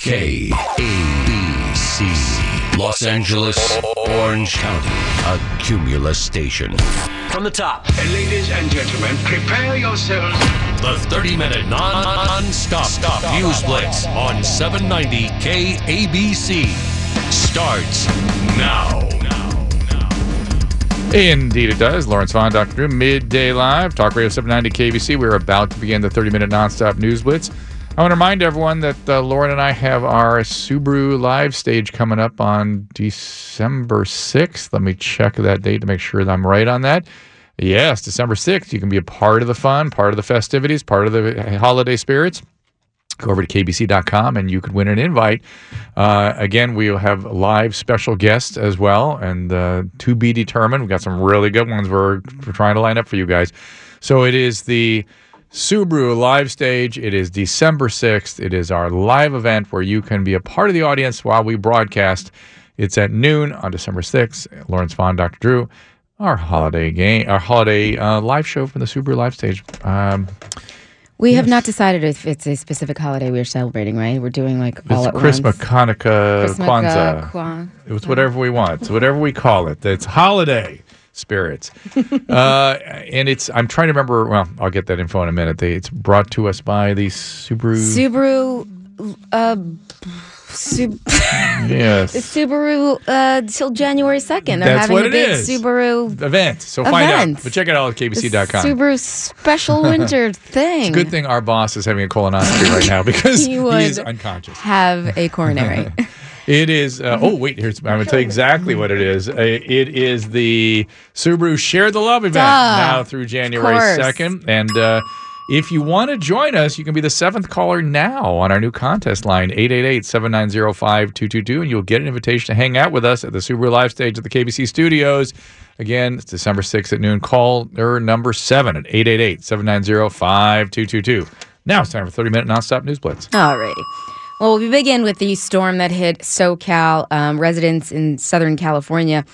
KABC. Los Angeles, Orange County, a Cumulus station. From the top. Ladies and gentlemen, prepare yourselves. The 30 minute non stop stop news blitz on 790 KABC starts now. Indeed, it does. Lauren Sivan, Dr. Drew, midday live, Talk Radio 790 KABC. We're about to begin the 30 minute nonstop news blitz. I want to remind everyone that uh, Lauren and I have our Subaru live stage coming up on December 6th. Let me check that date to make sure that I'm right on that. Yes, December 6th. You can be a part of the fun, part of the festivities, part of the holiday spirits go over to kabc.com and you could win an invite. Uh, again, we'll have live special guests as well, and uh, to be determined. We've got some really good ones we're, we're trying to line up for you guys. So it is the Subaru live stage. It is December 6th. It is our live event where you can be a part of the audience while we broadcast. It's at noon on December 6th. Lauren Sivan, Dr. Drew, our holiday game, our holiday uh, live show from the Subaru live stage. Um, We have not decided if it's a specific holiday we are celebrating, right? We're doing like all it's at Christmas, once. Hanukkah, Christmas, Kwanzaa. uh, Kwan- It was whatever we want. So whatever we call it. It's holiday spirits. uh, and it's I'm trying to remember well, I'll get that info in a minute. They, it's brought to us by the Subaru Subaru, uh, Sub- Yes. Subaru uh, till January 2nd. They're That's having what a big is. Subaru event. So find out. But check it out at kabc.com. Subaru special winter thing. It's a good thing our boss is having a colonoscopy right now because He he, is unconscious. have a coronary. It is. Uh, oh wait, here's. I'm going to tell you exactly what it is. Uh, it is the Subaru Share the Love event Duh. now through January second, and uh, if you want to join us, you can be the seventh caller now on our new contest line 888-790-5222, and you'll get an invitation to hang out with us at the Subaru Live stage at the KABC Studios. Again, it's December 6th at noon. Call number seven at 888-790-5222. Now it's time for 30 minute nonstop news blitz. Alrighty. Well, we begin with the storm that hit SoCal. Um, residents in Southern California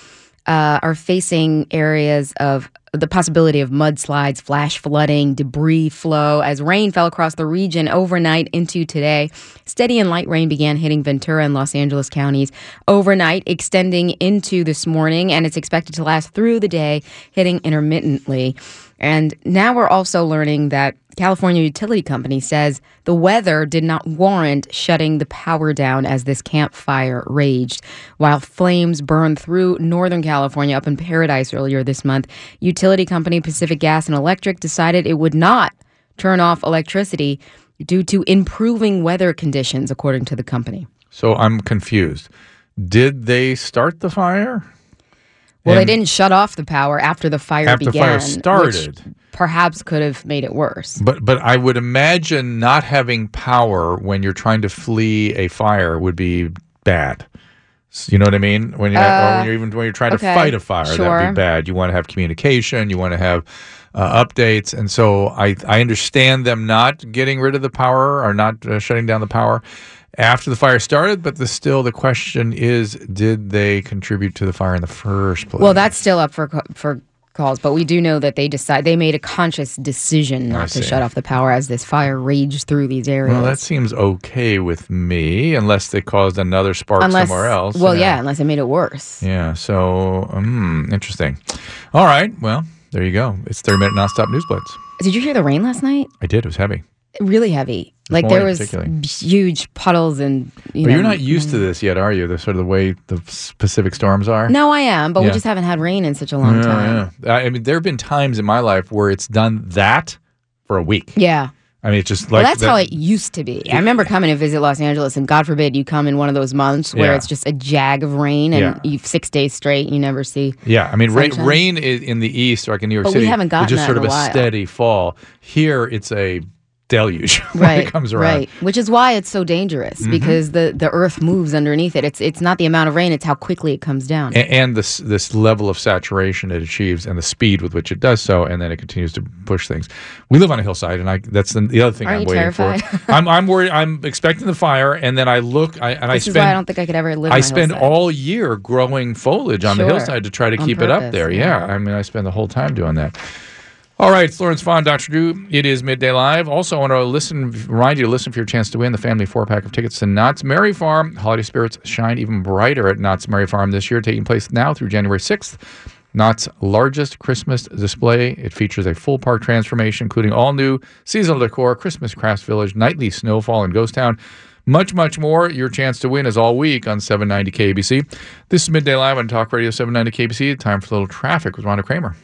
uh, are facing areas of the possibility of mudslides, flash flooding, debris flow as rain fell across the region overnight into today. Steady and light rain began hitting Ventura and Los Angeles counties overnight, extending into this morning, and it's expected to last through the day, hitting intermittently. And now we're also learning that California Utility Company says the weather did not warrant shutting the power down as this Camp Fire raged. While flames burned through Northern California up in Paradise earlier this month, utility company Pacific Gas and Electric decided it would not turn off electricity due to improving weather conditions, according to the company. So I'm confused. Did they start the fire? Well, they didn't shut off the power after the fire After the began. fire started. perhaps could have made it worse. But but I would imagine not having power when you're trying to flee a fire would be bad. You know what I mean? When you're, or when you're even when you're trying Uh, okay, to fight a fire, that'd be bad. You want to have communication. You want to have uh, updates, and so I I understand them not getting rid of the power or not uh, shutting down the power after the fire started. But the still the question is, did they contribute to the fire in the first place? Well, that's still up for for calls, but we do know that they decide they made a conscious decision not to shut off the power as this fire raged through these areas. Well, that seems okay with me, unless they caused another spark unless, somewhere else. Well, know. yeah, unless it made it worse. Yeah, so, um, interesting. All right, well, there you go. It's 30 minute nonstop news blitz. Did you hear the rain last night? I did, it was heavy. Really heavy. Like there was huge puddles and you But know. you're not used to this yet, are you? The sort of the way the Pacific storms are? No, I am, but we just haven't had rain in such a long time. Yeah, I mean, there have been times in my life where it's done that for a week. Yeah. I mean, it's just like well, that's the- how it used to be. I remember coming to visit Los Angeles, and God forbid you come in one of those months where Yeah. it's just a jag of rain and Yeah. you six days straight you never see. Yeah, I mean, ra- rain in the east, or like in New York But we City, haven't gotten just that sort of a a while. steady fall. Here, it's a deluge when right it comes around. right which is why it's so dangerous Mm-hmm. because the the earth moves underneath it it's it's not the amount of rain it's how quickly it comes down A- and this this level of saturation it achieves and the speed with which it does so and then it continues to push things we live on a hillside and i that's the, the other thing Aren't i'm waiting terrified? for i'm i'm worried i'm expecting the fire and then i look I, and i spend is why i don't think i could ever live I spend hillside. all year growing foliage on the hillside to try to On keep it up there. yeah. Yeah. I mean, I spend the whole time doing that. All right, it's Lauren Sivan, Dr. Drew. It is midday live. Also, I want to listen, remind you to listen for your chance to win the family four pack of tickets to Knott's Merry Farm. Holiday spirits shine even brighter at Knott's Merry Farm this year, taking place now through January 6th. Knott's largest Christmas display. It features a full park transformation, including all new seasonal decor, Christmas crafts village, nightly snowfall, and ghost town. Much, much more. Your chance to win is all week on 790 KABC. This is Midday Live on Talk Radio 790 KABC. Time for a little traffic with Rhonda Kramer.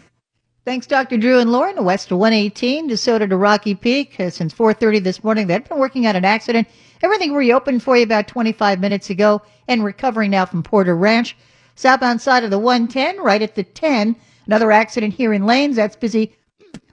Thanks, Dr. Drew and Lauren. West 118, DeSoto to Rocky Peak. Uh, since 4.30 this morning, they've been working on an accident. Everything reopened for you about 25 minutes ago and recovering now from Porter Ranch. Southbound side of the 110, right at the 10. Another accident here in lanes. That's busy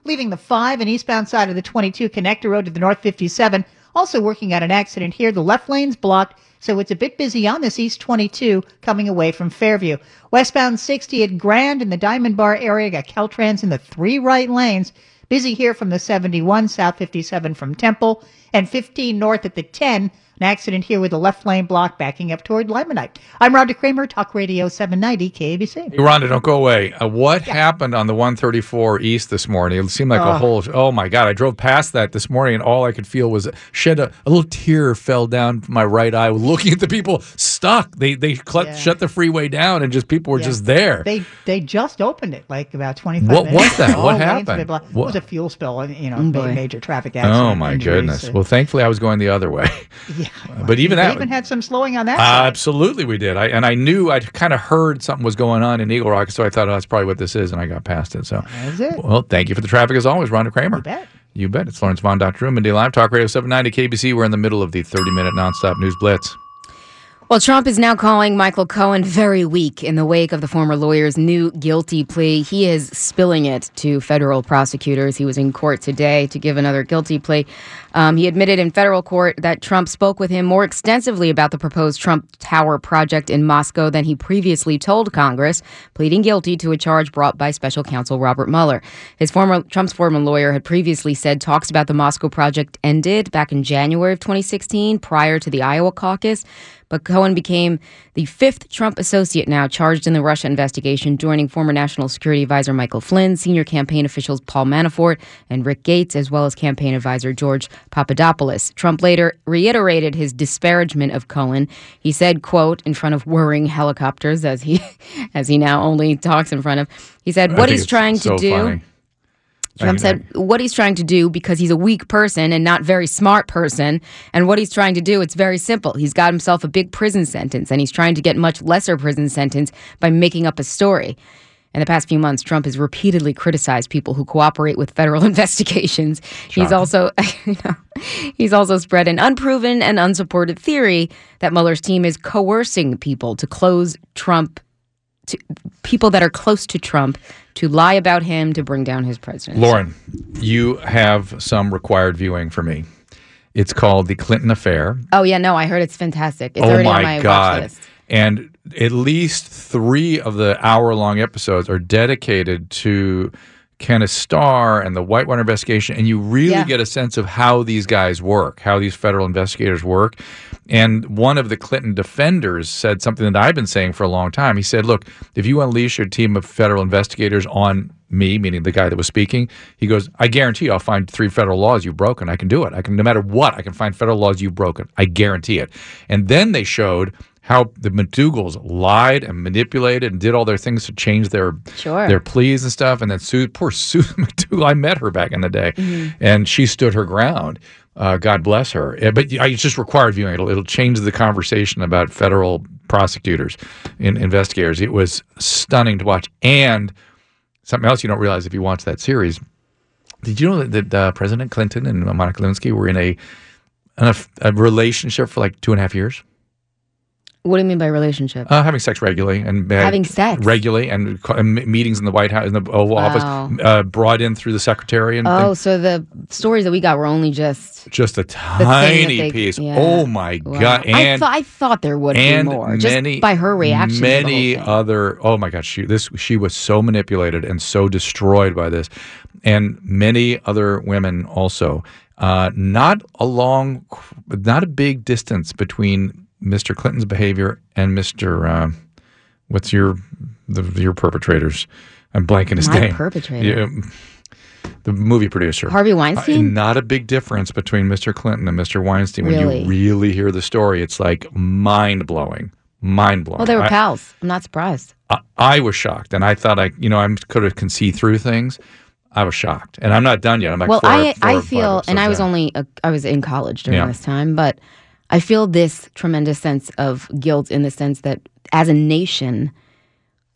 leaving the 5 and eastbound side of the 22 connector road to the North 57. Also working on an accident here. The left lane's blocked so it's a bit busy on this East 22 coming away from Fairview. Westbound 60 at Grand in the Diamond Bar area, got Caltrans in the three right lanes. Busy here from the 71, South 57 from Temple, and 15 north at the 10 an accident here with the left lane block backing up toward Limonite. I'm Rhonda Kramer, Talk Radio 790 KABC. Hey, Rhonda, don't go away. Uh, what yeah. happened on the 134 East this morning? It seemed like a whole. Oh my God! I drove past that this morning, and all I could feel was shed a, a little tear fell down my right eye, looking at the people stuck. They they cl- yeah. shut the freeway down, and just people were yeah. just there. They they just opened it like about 25 what minutes. was that? what happened? What? It was a fuel spill, and you know, oh, major traffic accident. Oh my goodness! Well, thankfully I was going the other way. Yeah, well, but even that even had some slowing on that. Uh, absolutely, we did. I and I knew I'd kind of heard something was going on in Eagle Rock, so I thought oh, that's probably what this is, and I got past it. So that's it. Well, thank you for the traffic as always, Rhonda Kramer. You bet. You bet. It's Lauren Sivan Dr. Drew, Midday Live Talk Radio 790 KABC. We're in the middle of the 30 minute nonstop news blitz. Well, Trump is now calling Michael Cohen very weak in the wake of the former lawyer's new guilty plea. He is spilling it to federal prosecutors. He was in court today to give another guilty plea. Um, he admitted in federal court that Trump spoke with him more extensively about the proposed Trump Tower project in Moscow than he previously told Congress, pleading guilty to a charge brought by special counsel Robert Mueller. His former Trump's former lawyer had previously said talks about the Moscow project ended back in January of 2016, prior to the Iowa caucus. But Cohen became the fifth Trump associate now charged in the Russia investigation, joining former National Security Advisor Michael Flynn, senior campaign officials Paul Manafort and Rick Gates, as well as campaign advisor George Papadopoulos. Trump later reiterated his disparagement of Cohen. He said, quote, in front of whirring helicopters, as he as he now only talks in front of, he said, what he's trying to do. Funny. Trump said what he's trying to do because he's a weak person and not very smart person, and what he's trying to do it's very simple. He's got himself a big prison sentence, and he's trying to get much lesser prison sentence by making up a story. In the past few months, Trump has repeatedly criticized people who cooperate with federal investigations. Shocking. He's also, you know, he's also spread an unproven and unsupported theory that Mueller's team is coercing people to close Trump, to people that are close to Trump to lie about him to bring down his presidency. Lauren, you have some required viewing for me. It's called The Clinton Affair. Oh yeah, no, I heard it's fantastic. It's oh already my on my God. watch list. And at least three of the hour long episodes are dedicated to Kenneth Starr and the Whitewater investigation, and you really Yeah. get a sense of how these guys work, how these federal investigators work. And one of the Clinton defenders said something that I've been saying for a long time. He said, Look, if you unleash your team of federal investigators on me, meaning the guy that was speaking, he goes, I guarantee you I'll find three federal laws you've broken. I can do it. I can, no matter what, I can find federal laws you've broken. I guarantee it. And then they showed how the McDougals lied and manipulated and did all their things to change their Sure. their pleas and stuff. And then Sue, poor Susan McDougal, I met her back in the day, Mm-hmm. and she stood her ground. Uh, God bless her. Uh, But I just required viewing. It'll, it'll change the conversation about federal prosecutors and investigators. It was stunning to watch. And something else you don't realize if you watch that series. Did you know that, that uh, President Clinton and Monica Lewinsky were in a, in a a relationship for like two and a half years? What do you mean by relationship? Uh, having sex regularly and uh, Having sex? regularly and, m- meetings in the White House in the Oval Wow. Office, uh, brought in through the secretary and oh, so the stories that we got were only just just a tiny they- piece. yeah. Oh my Wow. god! I, And th- I thought there would be more many just by her reaction. to the whole Many other. Oh my God! She this she was so manipulated and so destroyed by this, and many other women also. Uh, not a long, not a big distance between Mr. Clinton's behavior and Mr. Uh, what's your the, your perpetrators? I'm blanking his My name. perpetrator? Yeah, the movie producer. Harvey Uh, Weinstein? Not a big difference between Mr. Clinton and Mr. Weinstein when you really hear the story. It's like mind blowing, mind blowing. Well, they were I, pals. I'm not surprised. I, I was shocked, and I thought I, you know, I could have can see through things. I was shocked, and I'm not done yet. I'm like, well, four, I four I feel, and I was only a, I was in college during Yeah. this time, but I feel this tremendous sense of guilt in the sense that as a nation,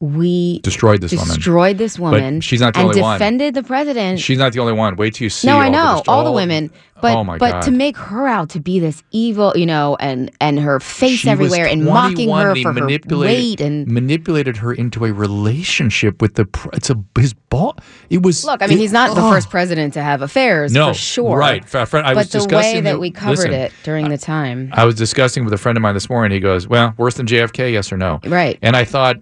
we destroyed this woman. destroyed this woman. she's not the and only one. defended the president. She's not the only one. Wait till you see. no, I the know dist- all the women, but oh my but God. to make her out to be this evil, you know, and and her face She everywhere and mocking her and he for her weight and manipulated her into a relationship with the. It's a his ball. It was. look. I mean, it- he's not the oh. first president to have affairs No, for sure, right. Fr- fr- I was but the discussing way that the- we covered listen, it during the time, I was discussing with a friend of mine this morning. He goes, "Well, worse than JFK? Yes or no?" right? And I thought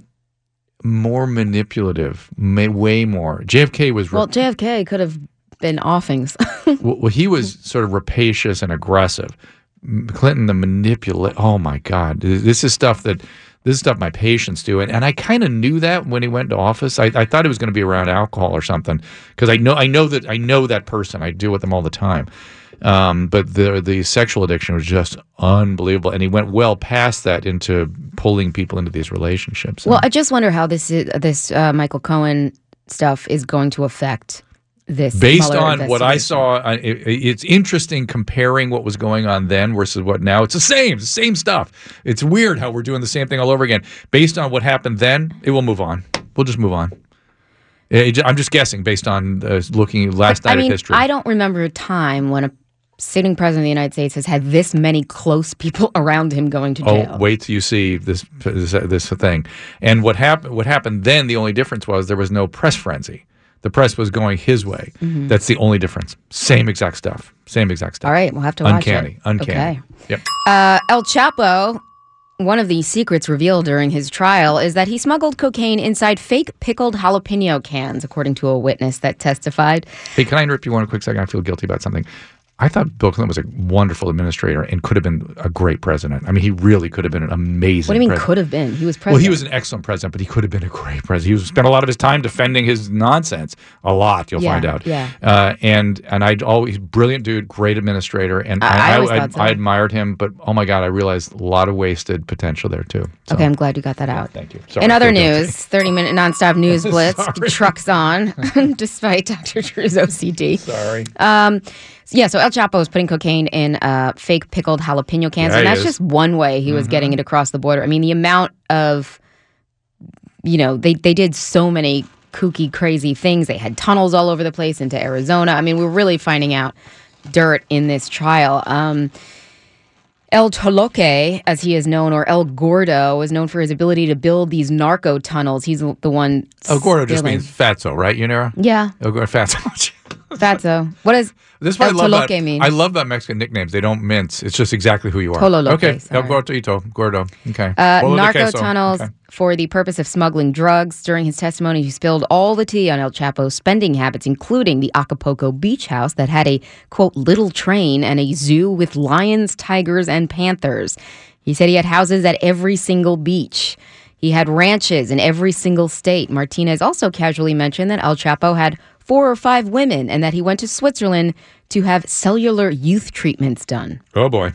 more manipulative, may, way more. JFK was Well, JFK could have been offings. well, well, he was sort of rapacious and aggressive. Clinton, the manipulate. Oh my God, this is stuff that this is stuff my patients do, and, and I kind of knew that when he went into office. I, I thought it was going to be around alcohol or something because I know I know that I know that person. I deal with them all the time. Um, but the the sexual addiction was just unbelievable, and he went well past that into pulling people into these relationships. well, I just wonder how this is, this uh, Michael Cohen stuff is going to affect this. based on what I saw, it, it's interesting comparing what was going on then versus what now. It's the same, the same stuff. It's weird how we're doing the same thing all over again. Based on what happened then, it will move on. We'll just move on. I'm just guessing based on uh, looking last night I mean, at history. I don't remember a time when a sitting president of the United States has had this many close people around him going to jail. Oh, wait till you see this this, this thing. And what happened? What happened then? The only difference was there was no press frenzy. The press was going his way. Mm-hmm. That's the only difference. Same exact stuff. Same exact stuff. All right, we'll have to watch Uncanny. it. Uncanny. Okay. Yep. Uh, El Chapo, one of the secrets revealed during his trial is that he smuggled cocaine inside fake pickled jalapeno cans, according to a witness that testified. Hey, can I interrupt you one quick second? I feel guilty about something. I thought Bill Clinton was a wonderful administrator and could have been a great president. I mean, he really could have been an amazing. What do you mean president. could have been? He was president. Well, he was an excellent president, but he could have been a great president. He was, spent a lot of his time defending his nonsense. A lot, you'll Yeah, find out. yeah. Uh, and and I always brilliant dude, great administrator, and I- I always I, so. I admired him. But oh my God, I realized a lot of wasted potential there too. So, Okay, I'm glad you got that out. Thank you. Sorry, In other news, 30 minute nonstop news blitz trucks on despite Dr. Drew's OCD. Sorry. Um, yeah, so El Chapo was putting cocaine in uh, fake pickled jalapeno cans, Yeah, and that's is. just one way he was getting it across the border. I mean, the amount of, you know, they they did so many kooky, crazy things. They had tunnels all over the place into Arizona. I mean, we're really finding out dirt in this trial. Um, El Toloque, as he is known, or El Gordo, is known for his ability to build these narco tunnels. He's the one. El Gordo just means fatso, right? You Yeah, El Gordo fatso. fatso. What is This is El I love Toloque mean? I love about Mexican nicknames. They don't mince. It's just exactly who you are. Tololoche, okay. sorry. El Gordito. Gordo. Okay. Uh, narco tunnels Okay. for the purpose of smuggling drugs. During his testimony, he spilled all the tea on El Chapo's spending habits, including the Acapulco beach house that had a quote little train and a zoo with lions, tigers, and panthers. He said he had houses at every single beach. He had ranches in every single state. Martinez also casually mentioned that El Chapo had four or five women and that he went to Switzerland to have cellular youth treatments done. Oh boy.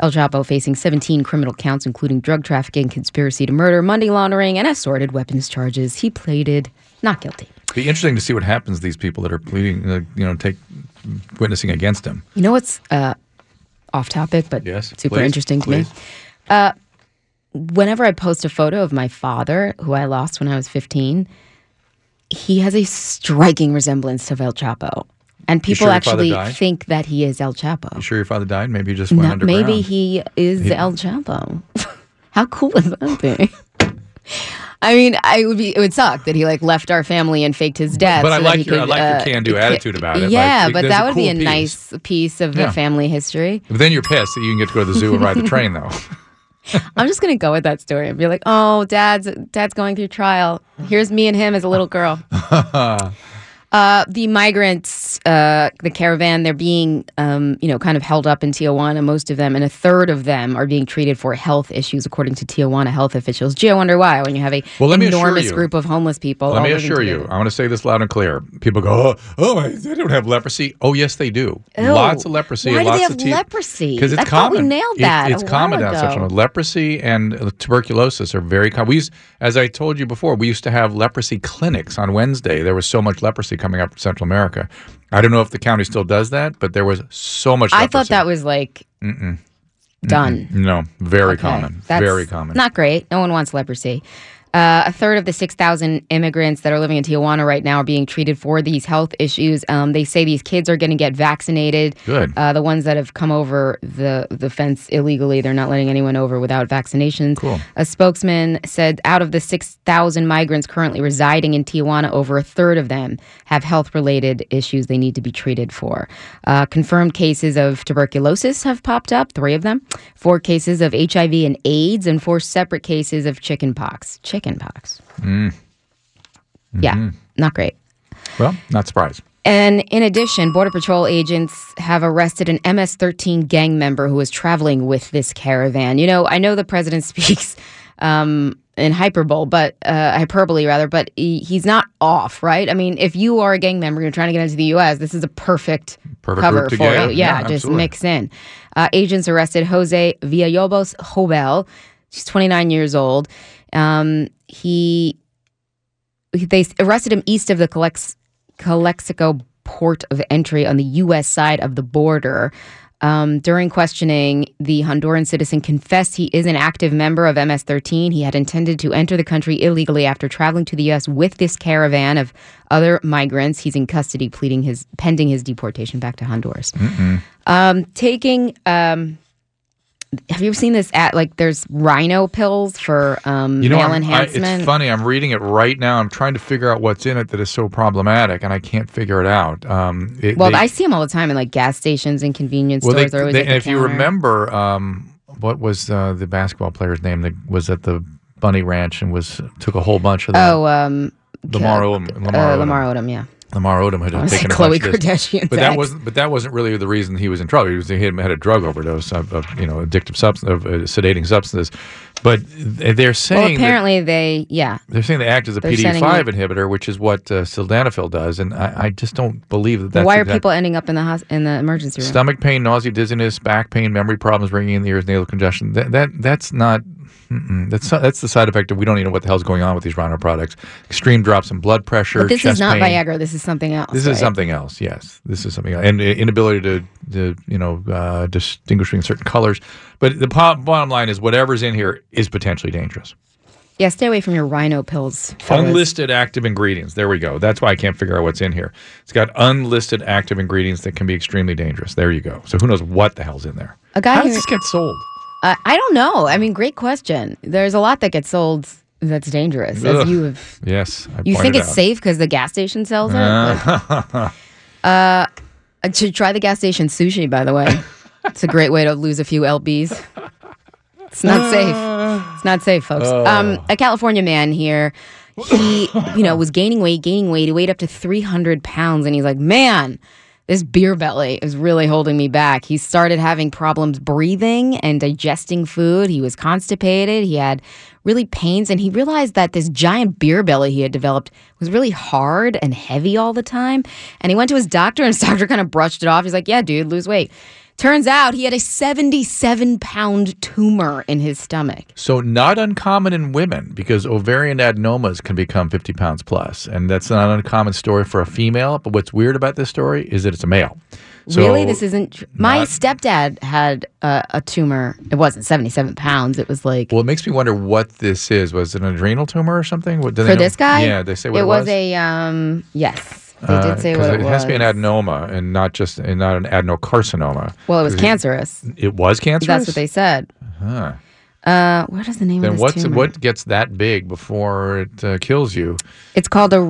El Chapo facing 17 criminal counts, including drug trafficking, conspiracy to murder, money laundering, and assorted weapons charges. He pleaded not guilty. Be interesting to see what happens to these people that are pleading, uh, you know, take witnessing against him. You know what's uh, off topic, but Yes, super please, interesting to please. me? Uh, whenever I post a photo of my father, who I lost when I was 15, he has a striking resemblance to El Chapo. And people sure actually think that he is El Chapo. You sure your father died? Maybe he just went No, underground. maybe he is El Chapo. How cool would that be? I mean, I would be. It would suck that he like left our family and faked his death. But I so that like he your- I could, like your uh, can-do ca- attitude about it. Yeah, it- but that would be a piece. nice piece of Yeah. the family history. But then you're pissed that you can get to go to the zoo and ride the train, though. I'm just gonna go with that story and be like, "Oh, dad's dad's going through trial. Here's me and him as a little girl." Uh, the migrants, uh, the caravan, they're being, um, you know, kind of held up in Tijuana, most of them, and a third of them are being treated for health issues, according to Tijuana health officials. Gee, I wonder why, when you have a Well, let me enormous you- group of homeless people. Let me assure you. I want to say this loud and clear. People go, oh, oh, they don't have leprosy. Oh, yes, they do. Ew. Lots of leprosy. Why do they have te- leprosy? Because it's I thought we common. nailed It- that it's a common down ago. Leprosy and tuberculosis are very common. We used, as I told you before, we used to have leprosy clinics on Wednesday. There was so much leprosy coming up from Central America. I don't know if the county still does that, but there was so much. I thought that was like done. no very Okay, common. that's Very common. Not great. No one wants leprosy. Uh, a third of the 6,000 immigrants that are living in Tijuana right now are being treated for these health issues. Um, they say these kids are going to get vaccinated. Good. Uh, the ones that have come over the, the fence illegally, they're not letting anyone over without vaccinations. Cool. A spokesman said out of the 6,000 migrants currently residing in Tijuana, over a third of them have health related issues they need to be treated for. Uh, confirmed cases of tuberculosis have popped up, three of them, four cases of HIV and AIDS, and four separate cases of chickenpox. Chickenpox. Yeah, not great. well, not surprised. And in addition, Border Patrol agents have arrested an MS 13 gang member who was traveling with this caravan. You know, I know the president speaks um, in hyperbole, but uh, hyperbole rather, but he, he's not off, right? I mean, if you are a gang member, you're trying to get into the U.S., this is a perfect, Perfect cover for get. you. Yeah, Yeah, just mix in. Uh, agents arrested Jose Villalobos Jobel. She's 29 years old. Um, he they arrested him east of the Calex- Calexico port of entry on the U.S. side of the border. Um, during questioning, the Honduran citizen confessed he is an active member of MS 13. He had intended to enter the country illegally after traveling to the U.S. with this caravan of other migrants. He's in custody, pleading his pending his deportation back to Honduras. Um, taking um, have you seen this at like there's rhino pills for um, You know, male I'm- I, enhancement? it's funny. I'm reading it right now. I'm trying to figure out what's in it that is so problematic, and I can't figure it out. Um, it- Well, they- I see them all the time in like gas stations and convenience well, stores. They- at the and if you remember, um, what was uh, the basketball player's name that was at the Bunny Ranch and was took a whole bunch of that? oh, um, Lamar Odom. Lamar, uh, Odom. Lamar Odom, yeah. Lamar Odom had taken a Khloe of But that wasn't. But that wasn't really the reason he was in trouble. He was he had a drug overdose of, of you know addictive substance of uh, sedating substances. But they're Well, saying that, apparently they, yeah. they're saying they act as a PDE five inhibitor, which is what uh, sildenafil does, and I, I just don't believe that. That's Why are exact- people ending up in the hos- in the emergency room? Stomach pain, nausea, dizziness, back pain, memory problems, ringing in the ears, nasal congestion. That, that that's not. Mm-mm. That's that's the side effect of we don't even know what the hell's going on with these Rhino products. Extreme drops in blood pressure. but this is not pain. Viagra. This is something else. This right? is something else. Yes, this is something else, and uh, inability to, to you know, uh, distinguishing certain colors. But the po- bottom line is, whatever's in here is potentially dangerous. Yeah, stay away from your rhino pills. fellas. Unlisted active ingredients. There we go. That's why I can't figure out what's in here. It's got unlisted active ingredients that can be extremely dangerous. There you go. So who knows what the hell's in there? A guy How who- does this get sold? Uh, I don't know. I mean, great question. There's a lot that gets sold that's dangerous, Ugh. as you have. Yes, I You think it's out. safe because the gas station sells it? But- uh, should try the gas station sushi. By the way, it's a great way to lose a few lbs. It's not safe. It's not safe, folks. Um, a California man here, he, you know, was gaining weight, gaining weight. He weighed up to 300 pounds, and he's like, man. This beer belly is really holding me back. He started having problems breathing and digesting food. He was constipated. He had really pains, and he realized that this giant beer belly he had developed was really hard and heavy all the time. And he went to his doctor, and his doctor kind of brushed it off. He's like, Yeah, dude, lose weight. Turns out he had a 77 pound tumor in his stomach. So not uncommon in women because ovarian adenomas can become 50 pounds plus, and that's not an uncommon story for a female. But what's weird about this story is that it's a male. So really? This isn't. Tr- My not- stepdad had uh, a tumor. It wasn't 77 pounds. It was like. Well, it makes me wonder what this is. Was it an adrenal tumor or something? What, For this guy? Yeah, they say what it, it was a um yes they Uh, did say what it, it, has to be an adenoma and not just and not an adenocarcinoma. well it was cancerous It was cancerous. that's what they said Huh. uh what is the name Then of this what's tumor? what gets that big before it uh, kills you? it's called a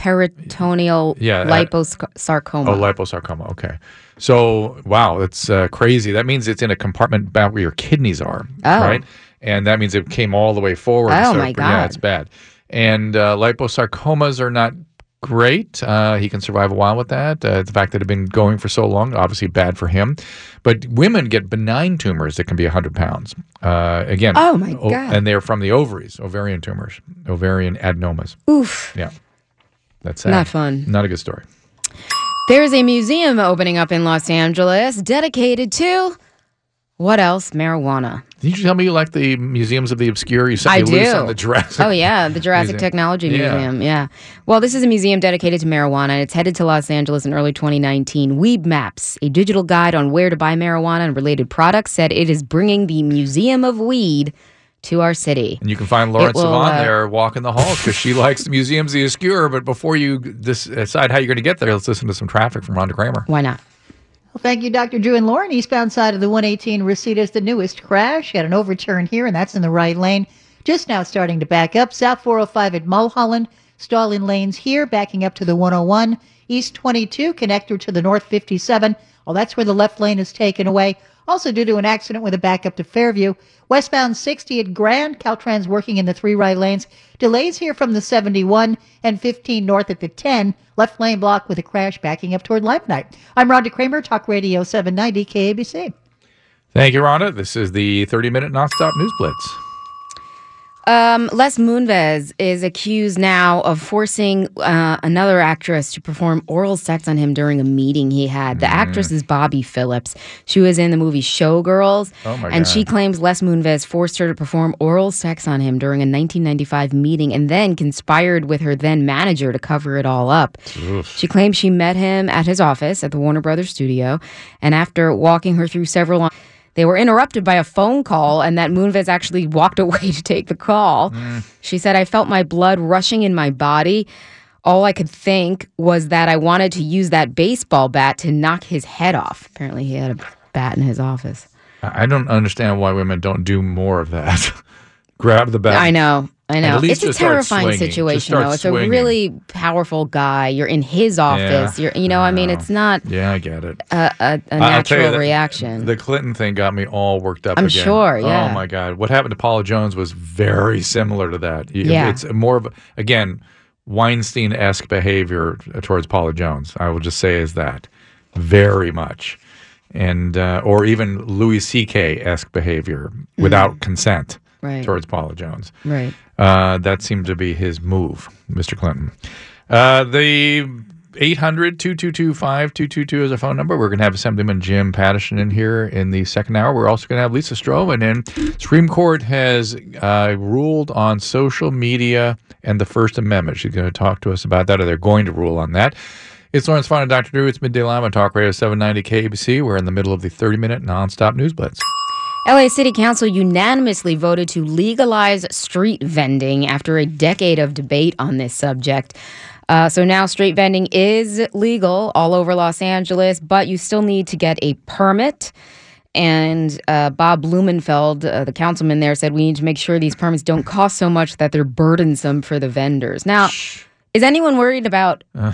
retroperitoneal Yeah, liposarcoma Oh, liposarcoma. Okay. So wow, that's uh, crazy. That means it's in a compartment about where your kidneys are, Oh. right? And that means it came all the way forward. Oh, started- my Yeah, it's bad. And uh, liposarcomas are not great. Uh, he can survive a while with that. Uh, the fact that it had been going for so long, obviously bad for him. But women get benign tumors that can be 100 pounds. Uh, again, Oh, my o- God. And they're from the ovaries, ovarian tumors, ovarian adenomas. Oof. Yeah. That's sad. Not fun. Not a good story. There's a museum opening up in Los Angeles dedicated to what else? Marijuana. Did you tell me you like the museums of the obscure? You sent I do. on the Jurassic. Oh yeah, the Jurassic Museum. Technology Museum. Yeah. Well, this is a museum dedicated to marijuana, and it's headed to Los Angeles in early 2019. Weedmaps, a digital guide on where to buy marijuana and related products, said it is bringing the Museum of Weed to our city. And you can find Lawrence will, Savant uh, there walking the halls because she likes the museums the obscure. But before you decide how you're going to get there, let's listen to some traffic from Rhonda Kramer. Why not? Well, thank you, Dr. Drew and Lauren. Eastbound side of the 118 Recetas, the newest crash. You Got an overturn here, and that's in the right lane. Just now starting to back up. South 405 at Mulholland. Stalling lanes here, backing up to the 101. East 22, connector to the North 57. Well, that's where the left lane is taken away. Also due to an accident with a backup to Fairview. Westbound 60 at Grand. Caltrans working in the three right lanes. Delays here from the 71 and 15 north at the 10. Left lane block with a crash backing up toward Limonite. I'm Rhonda Kramer, Talk Radio 790 KABC. Thank you, Rhonda. This is the 30 minute nonstop news blitz. Um, Les Moonves is accused now of forcing uh, another actress to perform oral sex on him during a meeting he had. Mm. The actress is Bobbie Phillips. She was in the movie Showgirls, Oh, my and she claims Les Moonves forced her to perform oral sex on him during a 1995 meeting, and then conspired with her then manager to cover it all up. She claims she met him at his office at the Warner Brothers studio, and after walking her through several. They were interrupted by a phone call, and that Moonves actually walked away to take the call. Mm. She said, I felt my blood rushing in my body. All I could think was that I wanted to use that baseball bat to knock his head off. Apparently, he had a bat in his office. I I don't understand why women don't do more of that. Grab the bat. I know. I know. It's a terrifying situation, though. It's swinging. a really powerful guy. You're in his office. You're, you know, I mean, it's not Yeah, I get it. a, a, a I- I'll tell you natural that reaction. The Clinton thing got me all worked up I'm again. sure, yeah. Oh my God. What happened to Paula Jones was very similar to that. Yeah. It's more of, again, Weinstein esque behavior towards Paula Jones. I will just say is that very much. And, uh, or even Louis C.K. esque behavior without consent Mm-hmm. Right. towards Paula Jones. right. Uh, that seemed to be his move, Mr. Clinton. Uh, the 800 222 5222 is a phone number. We're going to have Assemblyman Jim Patterson in here in the second hour. We're also going to have Lisa Stroman in. Supreme Court has uh, ruled on social media and the First Amendment. She's going to talk to us about that, or they're going to rule on that. It's Lauren Sivan and Dr. Drew. It's Midday Live on Talk Radio 790 KABC. We're in the middle of the 30 minute nonstop news blitz. LA City Council unanimously voted to legalize street vending after a decade of debate on this subject. Uh, so now street vending is legal all over Los Angeles, but you still need to get a permit. And uh, Bob Blumenfield, uh, the councilman there, said we need to make sure these permits don't cost so much that they're burdensome for the vendors. Now, is anyone worried about uh,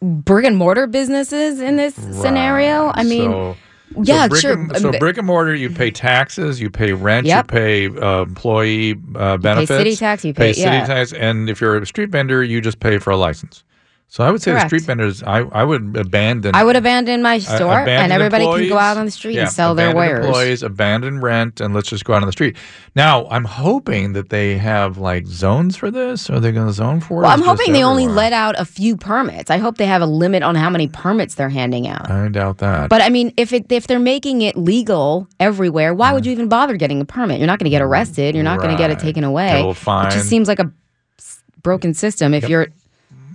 brick and mortar businesses in this scenario? I mean, So- yeah, so brick sure. And, so brick and mortar, you pay taxes, you pay rent, Yep. you pay uh, employee uh, benefits, city tax, you pay- city yeah. tax, and if you're a street vendor, you just pay for a license. So I would say Correct. the street vendors, I, I would abandon. I would abandon my uh, store, and abandon everybody can go out on the street Yeah, and sell their wares. Employees, abandon rent, and let's just go out on the street. Now, I'm hoping that they have like zones for this. Are they going to zone for it? Well, I'm it just hoping they only let out a few permits. I hope they have a limit on how many permits they're handing out. I doubt that. But I mean, if it if they're making it legal everywhere, why would you even bother getting a permit? You're not going to get arrested. You're not going to get it taken away. It just seems like a broken system. If you're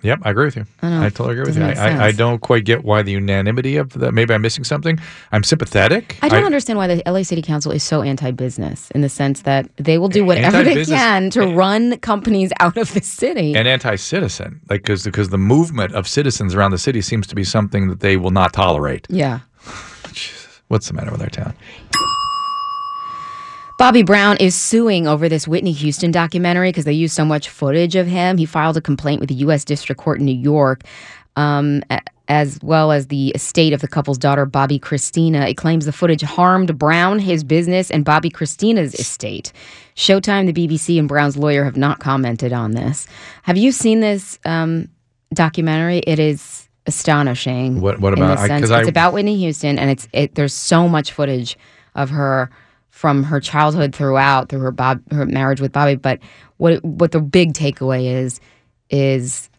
Yep, I agree with you. I. I totally agree with you. I, I, I don't quite get why the unanimity of that. Maybe I'm missing something. I'm sympathetic. I don't understand why the LA City Council is so anti-business in the sense that they will do whatever they can to run companies out of the city. and anti-citizen, like because because the movement of citizens around the city seems to be something that they will not tolerate. yeah. What's the matter with our town? Bobby Brown is suing over this Whitney Houston documentary because they used so much footage of him. He filed a complaint with the U.S. District Court in New York, um, as well as the estate of the couple's daughter, Bobbi Kristina. It claims the footage harmed Brown, his business, and Bobbi Kristina's estate. Showtime, the BBC, and Brown's lawyer have not commented on this. Have you seen this, um, documentary. It is astonishing. What- what about- this I- sense. 'cause I- it's about Whitney Houston, and it's it. There's so much footage of her from her childhood throughout through her Bob her marriage with Bobby. But what what the big takeaway is is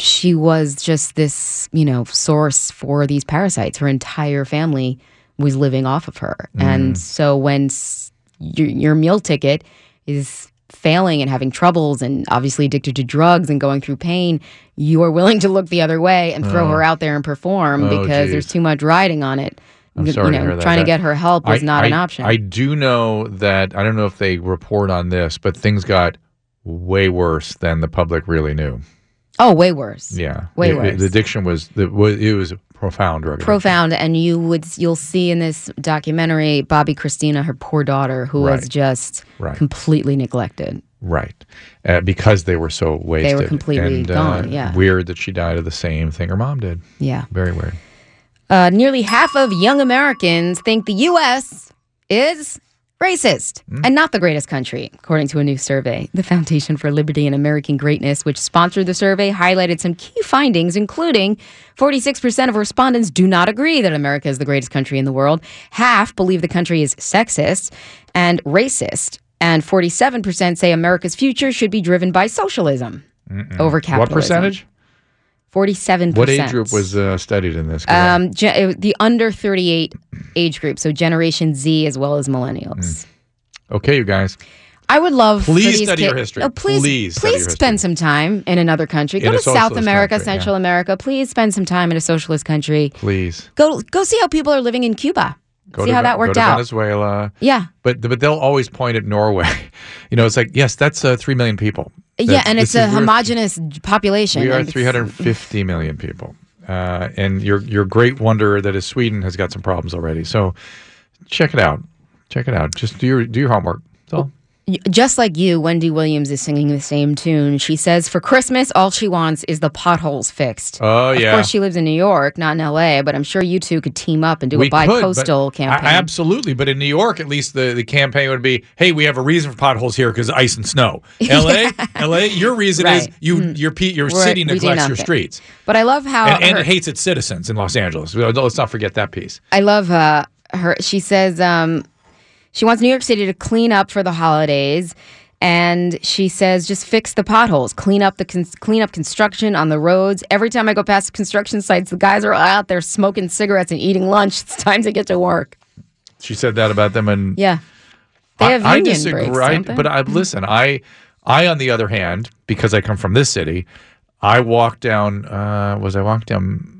she was just this, you know, source for these parasites. Her entire family was living off of her. And mm. so when s- your, your meal ticket is failing and having troubles and obviously addicted to drugs and going through pain, you are willing to look the other way and throw oh. her out there and perform Oh, because geez. there's too much riding on it. I'm sorry you to hear that. trying to get her help was I- not an option. I do know that I don't know if they report on this, but things got way worse than the public really knew. oh, way worse. Yeah, Way It- it- worse. the addiction was the, it was profound drug addiction. profound and you would you'll see in this documentary Bobbi Kristina her poor daughter who was just Right. completely neglected Right, uh, because they were so wasted. They were completely and, uh, gone, yeah. weird that she died of the same thing her mom did. yeah Very weird. Uh, nearly half of young americans think the us is racist and not the greatest country according to a new survey. The foundation for liberty and american greatness which sponsored the survey highlighted some key findings including 46% of respondents do not agree that america is the greatest country in the world. Half believe the country is sexist and racist and 47% say america's future should be driven by socialism over capitalism. What percentage? 47% What age group was uh, studied in this? Um, ge- it- the under 38 age group, so Generation Z as well as millennials. okay, you guys. I would love for Please study your history. Oh, please, Please please, spend some time in another country. Go to South America, country, Central yeah. America. Please spend some time in a socialist country. Please Go go see how people are living in Cuba. go see to how that go worked to out. Venezuela. Yeah. But but they'll always point at Norway. You know, it's like yes, that's uh, three million people. Yeah, and it's a homogenous population. We are 350 million people, uh, and your your great wonder that is Sweden has got some problems already. So check it out. Check it out. Just do your do your homework. Just like you, Wendy Williams is singing the same tune. She says for Christmas, all she wants is the potholes fixed. Oh yeah. Of course, she lives in New York, not in L.A., but I'm sure you two could team up and do we a bi-coastal campaign. I- absolutely, but in New York, at least the, the campaign would be, "Hey, we have a reason for potholes here because ice and snow." L.A., L.A., your reason is Right. you your pe- your We're- city neglects your streets but I love how and, and her- it hates its citizens in Los Angeles. Let's not forget that piece. I love uh, her. She says um, she wants New York City to clean up for the holidays, and she says just fix the potholes, clean up the con- clean up construction on the roads. Every time I go past construction sites, the guys are out there smoking cigarettes and eating lunch. It's time to get to work. She said that about them, and Yeah, they have I, I disagree. breaks, I- don't they? but I listen. I, I on the other hand, because I come from this city, I walked down. Uh, was I walked down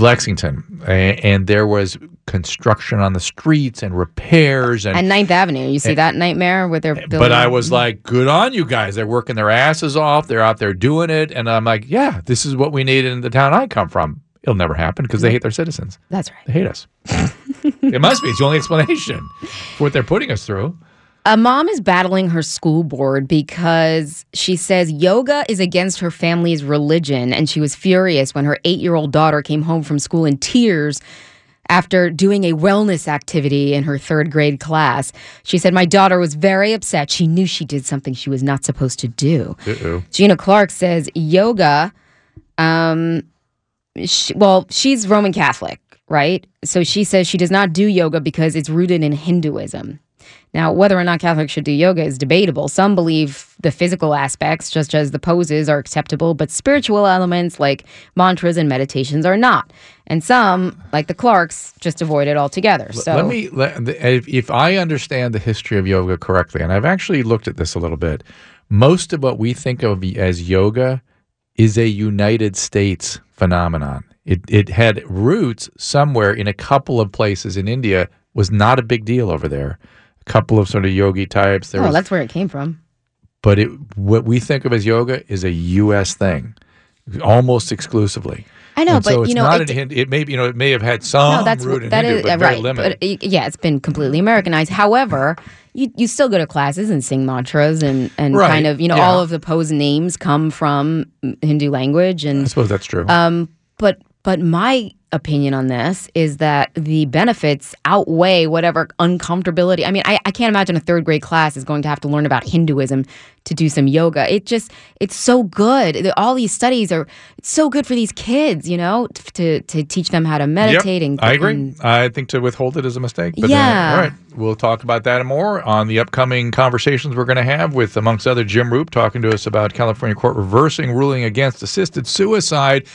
Lexington, and there was construction on the streets and repairs and. and Ninth Avenue, you see eh, that nightmare with their eh, building. but I was like, good on you guys. They're working their asses off. They're out there doing it. And I'm like, yeah, this is what we need in the town I come from. It'll never happen because they mm-hmm. hate their citizens. that's right. They hate us. it must be. It's the only explanation for what they're putting us through. A mom is battling her school board because she says yoga is against her family's religion, and she was furious when her eight year old daughter came home from school in tears after doing a wellness activity in her third grade class. She said, My daughter was very upset. She knew she did something she was not supposed to do. Uh-oh. Gina Clark says yoga, um, she, well, she's Roman Catholic, right? So she says she does not do yoga because it's rooted in Hinduism. Now, whether or not Catholics should do yoga is debatable. Some believe the physical aspects, just as the poses, are acceptable, but spiritual elements like mantras and meditations are not. And some, like the Clarks, just avoid it altogether. So Let me, let, if, if I understand the history of yoga correctly, and I've actually looked at this a little bit, most of what we think of as yoga is a United States phenomenon. It, it had roots somewhere in a couple of places in India, was not a big deal over there. Couple of sort of yogi types. There oh, was, that's where it came from. but it, what we think of as yoga is a U.S. thing, almost exclusively. I know, And but so it's you know, not it- it may you know it may have had some no, that's root in that Hindu, is but very right. limited. But uh, yeah, it's been completely Americanized. However, you you still go to classes and sing mantras and and Right, kind of you know yeah. all of the pose names come from Hindu language and I suppose that's true. um but but my opinion on this is that the benefits outweigh whatever uncomfortability. I mean, I, I can't imagine a third grade class is going to have to learn about Hinduism to do some yoga. It just, it's so good. All these studies are it's so good for these kids, you know, to, to teach them how to meditate. Yep, and, I agree. and- I think to withhold it is a mistake. But Yeah. all right. We'll talk about that and more on the upcoming conversations we're going to have with, amongst other, Jim Roop talking to us about California court reversing ruling against assisted suicide.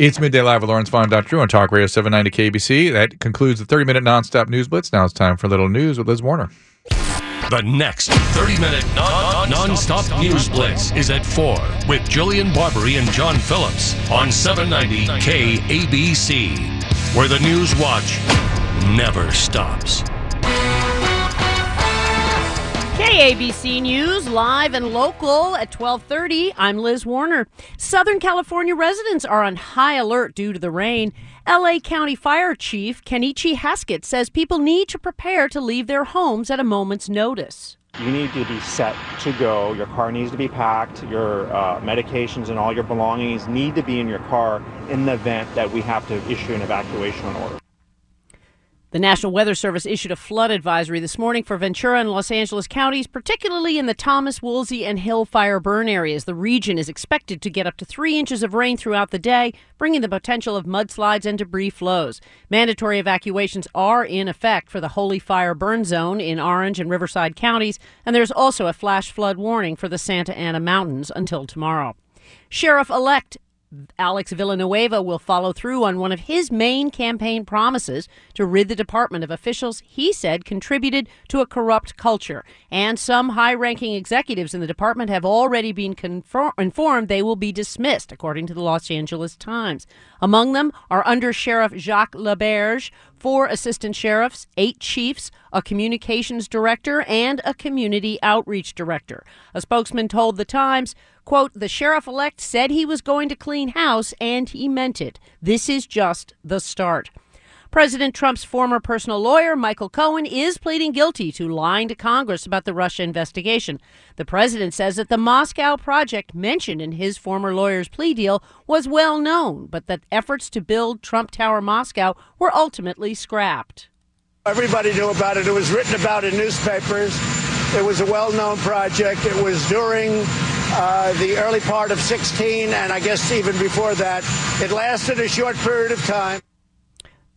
It's Midday Live with Lauren Sivan, Dr. Drew on Talk Radio 790 KABC. That concludes the 30 minute nonstop news blitz. Now it's time for a little news with Liz Warner. The next 30 minute non- non-stop news blitz is at 4 with Jillian Barberie and John Phillips on 790 KABC, where the news watch never stops. KABC News live and local at 12:30. I'm Liz Warner. Southern California residents are on high alert due to the rain. LA County Fire Chief Kenichi Haskett says people need to prepare to leave their homes at a moment's notice. You need to be set to go. Your car needs to be packed. Your uh, medications and all your belongings need to be in your car in the event that we have to issue an evacuation order. The National Weather Service issued a flood advisory this morning for Ventura and Los Angeles counties, particularly in the Thomas, Woolsey, and Hill fire burn areas. The region is expected to get up to three inches of rain throughout the day, bringing the potential of mudslides and debris flows. Mandatory evacuations are in effect for the Holy Fire burn zone in Orange and Riverside counties, and there's also a flash flood warning for the Santa Ana Mountains until tomorrow. Sheriff elect Alex Villanueva will follow through on one of his main campaign promises to rid the department of officials he said contributed to a corrupt culture. And some high ranking executives in the department have already been informed they will be dismissed, according to the Los Angeles Times. Among them are Under Sheriff Jacques Laberge, four assistant sheriffs, eight chiefs, a communications director, and a community outreach director. A spokesman told the Times, quote, the sheriff elect said he was going to clean house, and he meant it. This is just the start. President Trump's former personal lawyer, Michael Cohen, is pleading guilty to lying to Congress about the Russia investigation. The president says that the Moscow project mentioned in his former lawyer's plea deal was well known, but that efforts to build Trump Tower Moscow were ultimately scrapped. Everybody knew about it. It was written about in newspapers. It was a well known project. It was during uh, the early part of 16, and I guess even before that. It lasted a short period of time.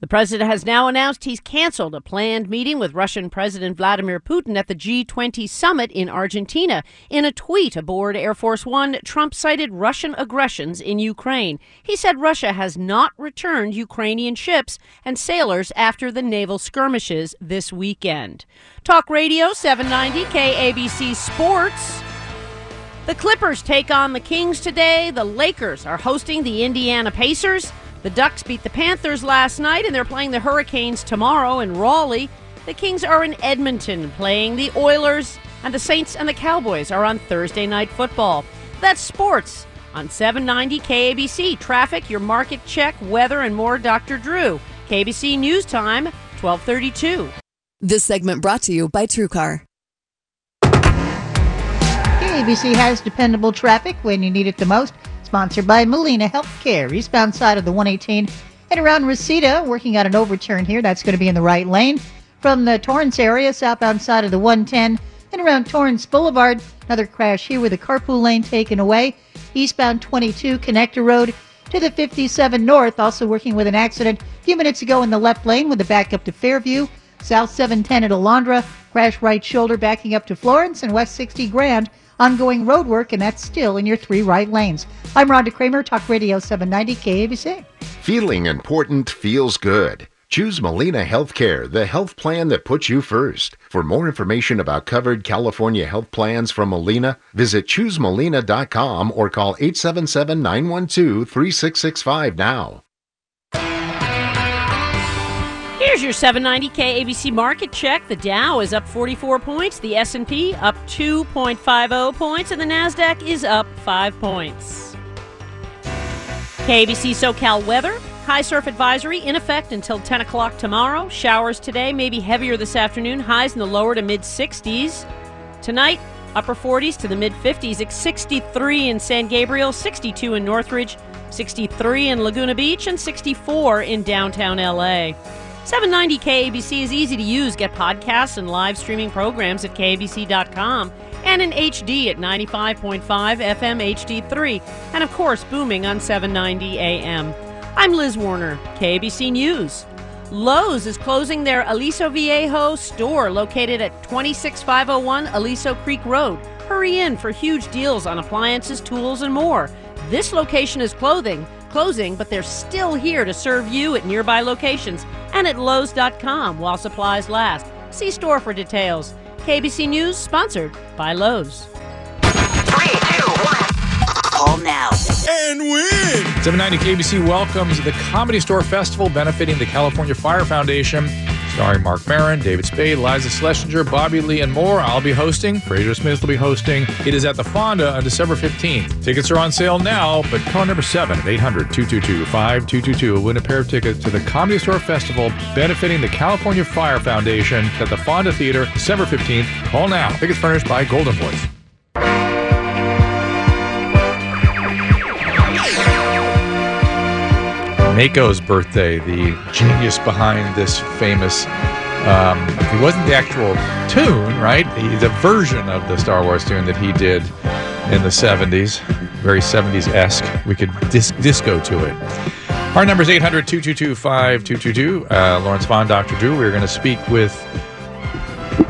The president has now announced he's canceled a planned meeting with Russian President Vladimir Putin at the G20 summit in Argentina. In a tweet aboard Air Force One, Trump cited Russian aggressions in Ukraine. He said Russia has not returned Ukrainian ships and sailors after the naval skirmishes this weekend. Talk Radio 790 KABC Sports. The Clippers take on the Kings today. The Lakers are hosting the Indiana Pacers. The Ducks beat the Panthers last night, and they're playing the Hurricanes tomorrow in Raleigh. The Kings are in Edmonton playing the Oilers, and the Saints and the Cowboys are on Thursday Night Football. That's sports on 790 KABC. Traffic, your market check, weather, and more. Dr. Drew, KABC News Time, 1232. This segment brought to you by TrueCar. KABC has dependable traffic when you need it the most. Sponsored by Molina Healthcare, eastbound side of the 118 and around Reseda, working on an overturn here. That's going to be in the right lane. From the Torrance area, southbound side of the 110 and around Torrance Boulevard, another crash here with a carpool lane taken away. Eastbound 22 Connector Road to the 57 North, also working with an accident a few minutes ago in the left lane with a backup to Fairview. South 710 at Alondra, crash right shoulder backing up to Florence and West 60 Grand. Ongoing road work, and that's still in your three right lanes. I'm Rhonda Kramer, Talk Radio 790 KABC. Feeling important feels good. Choose Molina Healthcare, the health plan that puts you first. For more information about covered California health plans from Molina, visit choosemolina.com or call 877 912 3665 now. Here's your 790 KABC market check. The Dow is up 44 points, the S&P up 2.50 points, and the Nasdaq is up 5 points. KABC SoCal weather. High surf advisory in effect until 10 o'clock tomorrow. Showers today, maybe heavier this afternoon. Highs in the lower to mid 60s. Tonight, upper 40s to the mid 50s. It's 63 in San Gabriel, 62 in Northridge, 63 in Laguna Beach, and 64 in downtown LA. 790 KABC is easy to use. Get podcasts and live streaming programs at KABC.com and in HD at 95.5 FM HD3, and of course, booming on 790 AM. I'm Liz Warner, KABC News. Lowe's is closing their Aliso Viejo store located at 26501 Aliso Creek Road. Hurry in for huge deals on appliances, tools, and more. This location is clothing, closing, but they're still here to serve you at nearby locations and at Lowe's.com while supplies last. See store for details. KABC News, sponsored by Lowe's. Three, two, one. Call now. And win! 790 KABC welcomes the Comedy Store Festival benefiting the California Fire Foundation. Starring Marc Maron, David Spade, Liza Shlesinger, Bobby Lee, and more. I'll be hosting. Fraser Smith will be hosting. It is at the Fonda on December 15th. Tickets are on sale now, but call number 7 at 800 222 5222 will win a pair of tickets to the Comedy Store Festival benefiting the California Fire Foundation at the Fonda Theater December 15th. Call now. Tickets furnished by Golden Voice. Meco's birthday, the genius behind this famous. Um, it wasn't the actual tune, right? The, the version of the Star Wars tune that he did in the 70s, very 70s esque. We could dis- disco to it. Our number is 800 222 5222. Uh, Lauren Sivan, Dr. Drew. We're going to speak with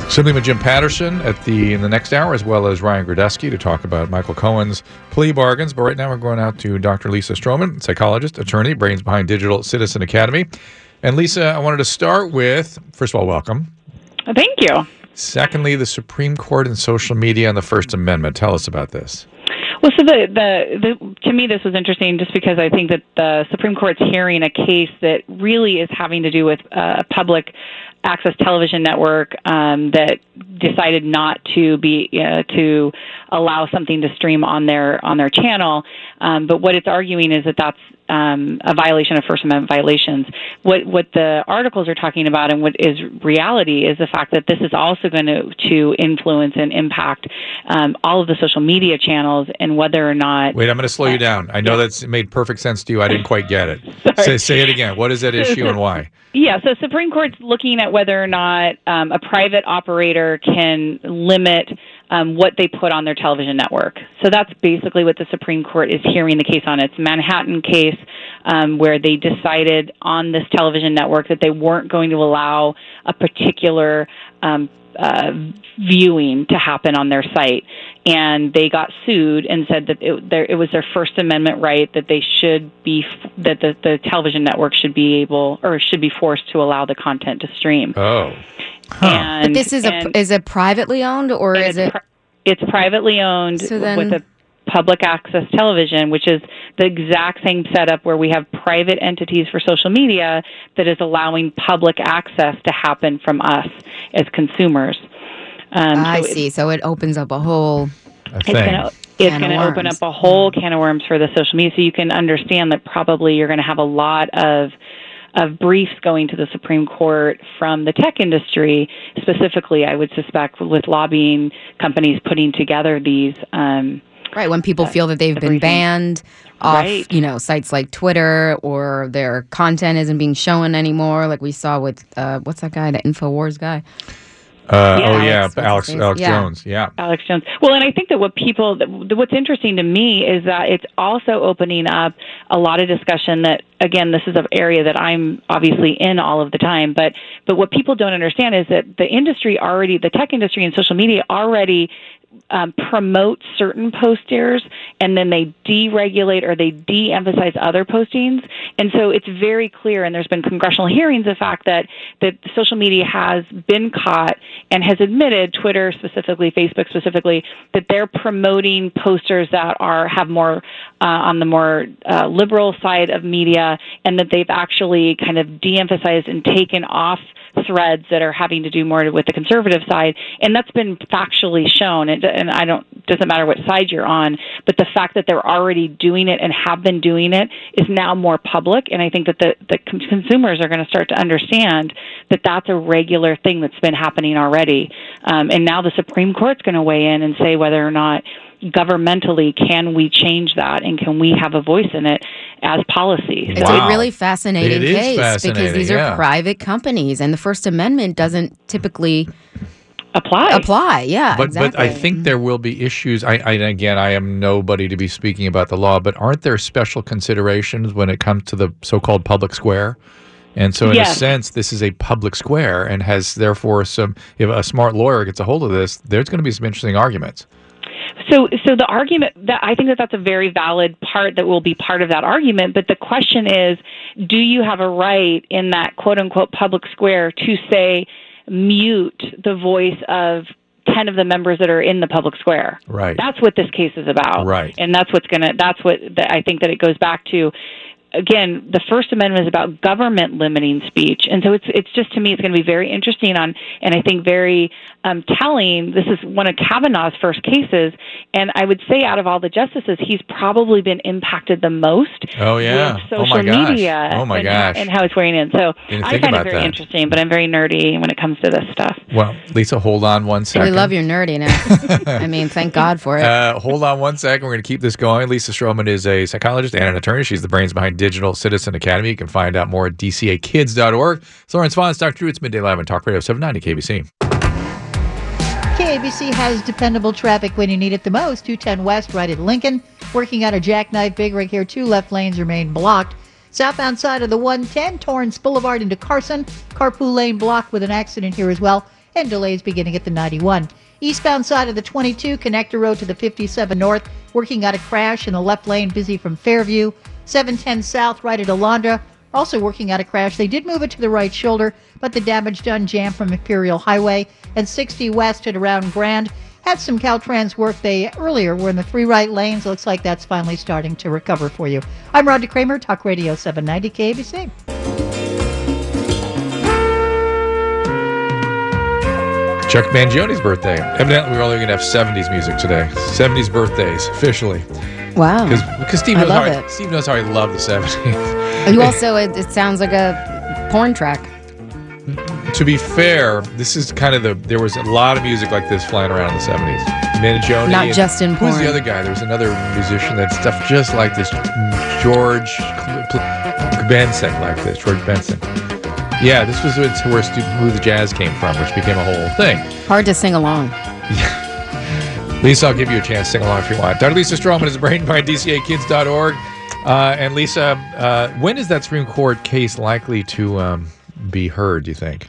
Simply with Jim Patterson at the in the next hour, as well as Ryan Girdusky to talk about Michael Cohen's plea bargains. But right now, we're going out to Dr. Lisa Strohman, psychologist, attorney, brains behind Digital Citizen Academy. And Lisa, I wanted to start with first of all, welcome. Thank you. Secondly, the Supreme Court and social media and the First Amendment. Tell us about this. Well, so the, the the to me this was interesting just because I think that the Supreme Court's hearing a case that really is having to do with uh, public access television network um, that decided not to be uh, to allow something to stream on their on their channel. Um, but what it's arguing is that that's um, a violation of First Amendment violations. What what the articles are talking about and what is reality is the fact that this is also going to to influence and impact um, all of the social media channels and whether or not. Wait, I'm going to slow you down. I know that's made perfect sense to you. I didn't quite get it. say, say it again. What is that issue and why? Yeah, so Supreme Court's looking at whether or not um, a private operator can limit um, what they put on their television network. So that's basically what the Supreme Court is hearing the case on. It's Manhattan case um, where they decided on this television network that they weren't going to allow a particular um, uh, viewing to happen on their site, and they got sued and said that it, there, it was their First Amendment right that they should be that the, the television network should be able or should be forced to allow the content to stream. Oh. Huh. And, but this is a is it privately owned or is it? it's privately owned so then, with a public access television, which is the exact same setup where we have private entities for social media that is allowing public access to happen from us as consumers. Um, I so see. so it opens up a whole. It's going it's going to open up a whole mm. can of worms for the social media. So you can understand that probably you're going to have a lot of of briefs going to the Supreme Court from the tech industry, specifically, I would suspect, with lobbying companies putting together these. Um, Right, when people uh, feel that they've been banned off, right. you know, sites like Twitter or their content isn't being shown anymore, like we saw with uh, what's that guy, the Infowars guy. Uh, yeah, oh yeah, Alex Alex yeah. Jones, yeah, Alex Jones. Well, and I think that what people, what's interesting to me is that it's also opening up a lot of discussion. That again, this is an area that I'm obviously in all of the time, but but what people don't understand is that the industry already, the tech industry and social media already um, promote certain posters and then they deregulate or they de-emphasize other postings. And so it's very clear, and there's been congressional hearings, the fact that that social media has been caught and has admitted, Twitter specifically, Facebook specifically, that they're promoting posters that are have more uh, on the more uh, liberal side of media, and that they've actually kind of de-emphasized and taken off threads that are having to do more with the conservative side, and that's been factually shown. And, and I don't doesn't matter what side you're on, but the fact that they're already doing it and have been doing it is now more public, and I think that the the consumers are going to start to understand that that's a regular thing that's been happening already. Um, and now the Supreme Court's going to weigh in and say whether or not governmentally can we change that and can we have a voice in it as policy? It's a really fascinating It is case because these yeah. are private companies, and the First Amendment doesn't typically apply. Apply, yeah, But exactly. but I think there will be issues. I, I again, I am nobody to be speaking about the law, but aren't there special considerations when it comes to the so-called public square? And so, in a sense, this is a public square, and has therefore some. If a smart lawyer gets a hold of this, there's going to be some interesting arguments. So, so the argument that I think that that's a very valid part that will be part of that argument. But the question is, do you have a right in that quote unquote public square to say mute the voice of 10 of the members that are in the public square? Right. That's what this case is about. Right. And that's what's going to, that's what that I think that it goes back to. Again, the First Amendment is about government limiting speech, and so it's it's just to me it's going to be very interesting on, and I think very um, telling. This is one of Kavanaugh's first cases, and I would say out of all the justices, he's probably been impacted the most Oh yeah. with oh social my gosh. media Oh my and, gosh. and how it's weighing in. So Didn't I think find it very that. interesting, but I'm very nerdy when it comes to this stuff. well, Lisa, hold on one second. we love your nerdiness. I mean, thank God for it. Uh, hold on one second. We're going to keep this going. Lisa Strohman is a psychologist and an attorney. She's the brains behind Digital Citizen Academy. You can find out more at dcakids.org. Lauren Sivan, Dr. Drew. It's Midday Live on Talk Radio 790 KBC. KABC has dependable traffic when you need it the most. 210 West, right at Lincoln. Working on a jackknife big rig here. Two left lanes remain blocked. Southbound side of the 110, Torrance Boulevard into Carson. Carpool lane blocked with an accident here as well, and delays beginning at the 91. Eastbound side of the 22, connector road to the 57 North. Working on a crash in the left lane, busy from Fairview. 710 South, right at Alondra. Also working out a crash. They did move it to the right shoulder, but the damage done jam from Imperial Highway and 60 west at around Grand. Had some Caltrans work they earlier were in the three right lanes. Looks like that's finally starting to recover for you. I'm Rhonda Kramer, Talk Radio 790 KABC. Chuck Mangione's birthday. Evidently, we're only going to have 70s music today. 70s birthdays, officially. Wow. Because Steve I knows, how I, it. Steve knows how I love the 70s. You also, it, it sounds like a porn track. to be fair, this is kind of the. There was a lot of music like this flying around in the 70s. Mangione. Not and- just in Who's porn. the other guy? There was another musician that stuff just like this. George Benson, like this. George Benson. Yeah, this was where stu- smooth jazz came from, which became a whole thing. Hard to sing along. Lisa, I'll give you a chance to sing along if you want. Dr. Lisa Strohman is brain by DCAkids.org. Uh, and Lisa, uh, when is that Supreme Court case likely to um, be heard, do you think?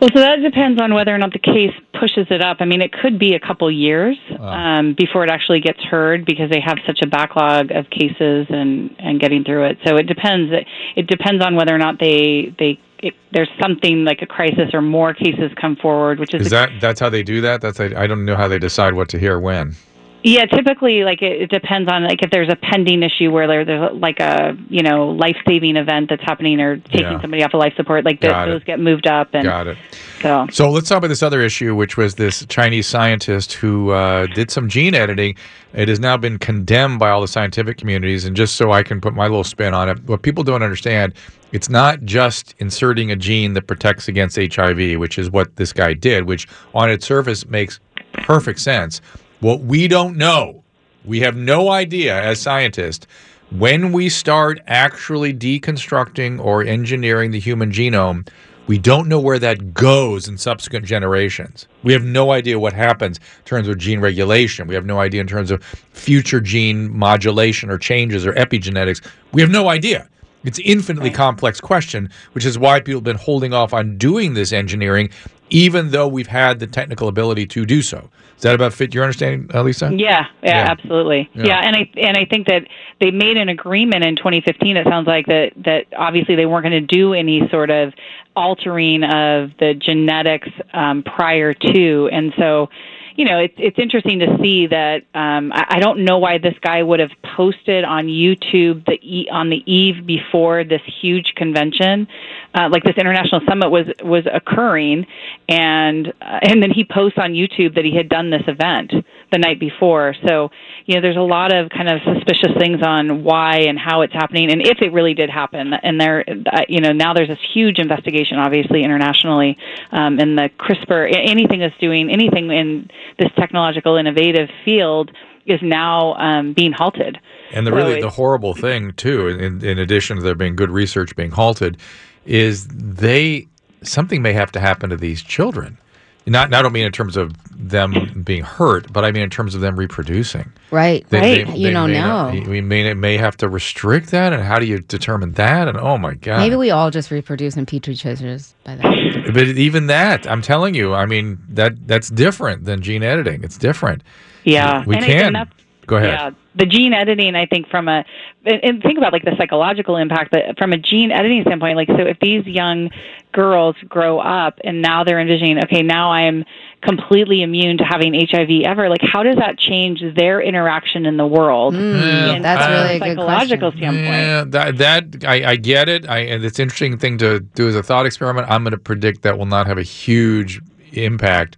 Well, so that depends on whether or not the case pushes it up. I mean, it could be a couple years um, before it actually gets heard because they have such a backlog of cases and and getting through it. So it depends. It depends on whether or not they they it, there's something like a crisis or more cases come forward, which is, Is that that's how they do that? That's I don't know how they decide what to hear when. Yeah, typically, like it, it depends on like if there's a pending issue where there, there's like a you know life saving event that's happening or taking Yeah. somebody off of life support, like th- Got it. those get moved up. And Got it. So So let's talk about this other issue, which was this Chinese scientist who uh, did some gene editing. It has now been condemned by all the scientific communities. And just so I can put my little spin on it, what people don't understand, it's not just inserting a gene that protects against HIV, which is what this guy did, which on its surface makes perfect sense. What we don't know, we have no idea as scientists, when we start actually deconstructing or engineering the human genome, we don't know where that goes in subsequent generations. We have no idea what happens in terms of gene regulation. We have no idea in terms of future gene modulation or changes or epigenetics. We have no idea. It's an infinitely complex question, which is why people have been holding off on doing this engineering, even though we've had the technical ability to do so. Is that about fit your understanding, uh, Lisa? Yeah, yeah, Yeah. absolutely. Yeah. Yeah. and I and I think that they made an agreement in 2015. It sounds like that that obviously they weren't going to do any sort of altering of the genetics um, prior to, and so. You know, it's it's interesting to see that. Um, I, I don't know why this guy would have posted on YouTube the e- on the eve before this huge convention, uh, like this international summit was was occurring, and uh, and then he posts on YouTube that he had done this event the night before. So, you know, there's a lot of kind of suspicious things on why and how it's happening, and if it really did happen. And there, uh, you know, now there's this huge investigation, obviously internationally, um, in the CRISPR, anything that's doing anything in this technological innovative field is now um, being halted. And the really the horrible thing too, in, in addition to there being good research being halted, is they something may have to happen to these children. Not, I don't mean in terms of them being hurt, but I mean in terms of them reproducing. Right. They- they- you they don't know. not- we may may have to restrict that, and how do you determine that? And oh my god, Maybe we all just reproduce in petri dishes by then. But even that, I'm telling you, I mean that that's different than gene editing. It's different. Yeah, we and can. and that's- Go ahead. Yeah, the gene editing, I think, from a and- and think about like the psychological impact, but from a gene editing standpoint, like so, if these young girls grow up and now they're envisioning, okay, now I am completely immune to having HIV ever. Like, how does that change their interaction in the world? Mm, and that's really a a good psychological question. standpoint. Yeah, that that I, I get it. I and it's an interesting thing to do as a thought experiment. I'm going to predict that will not have a huge impact,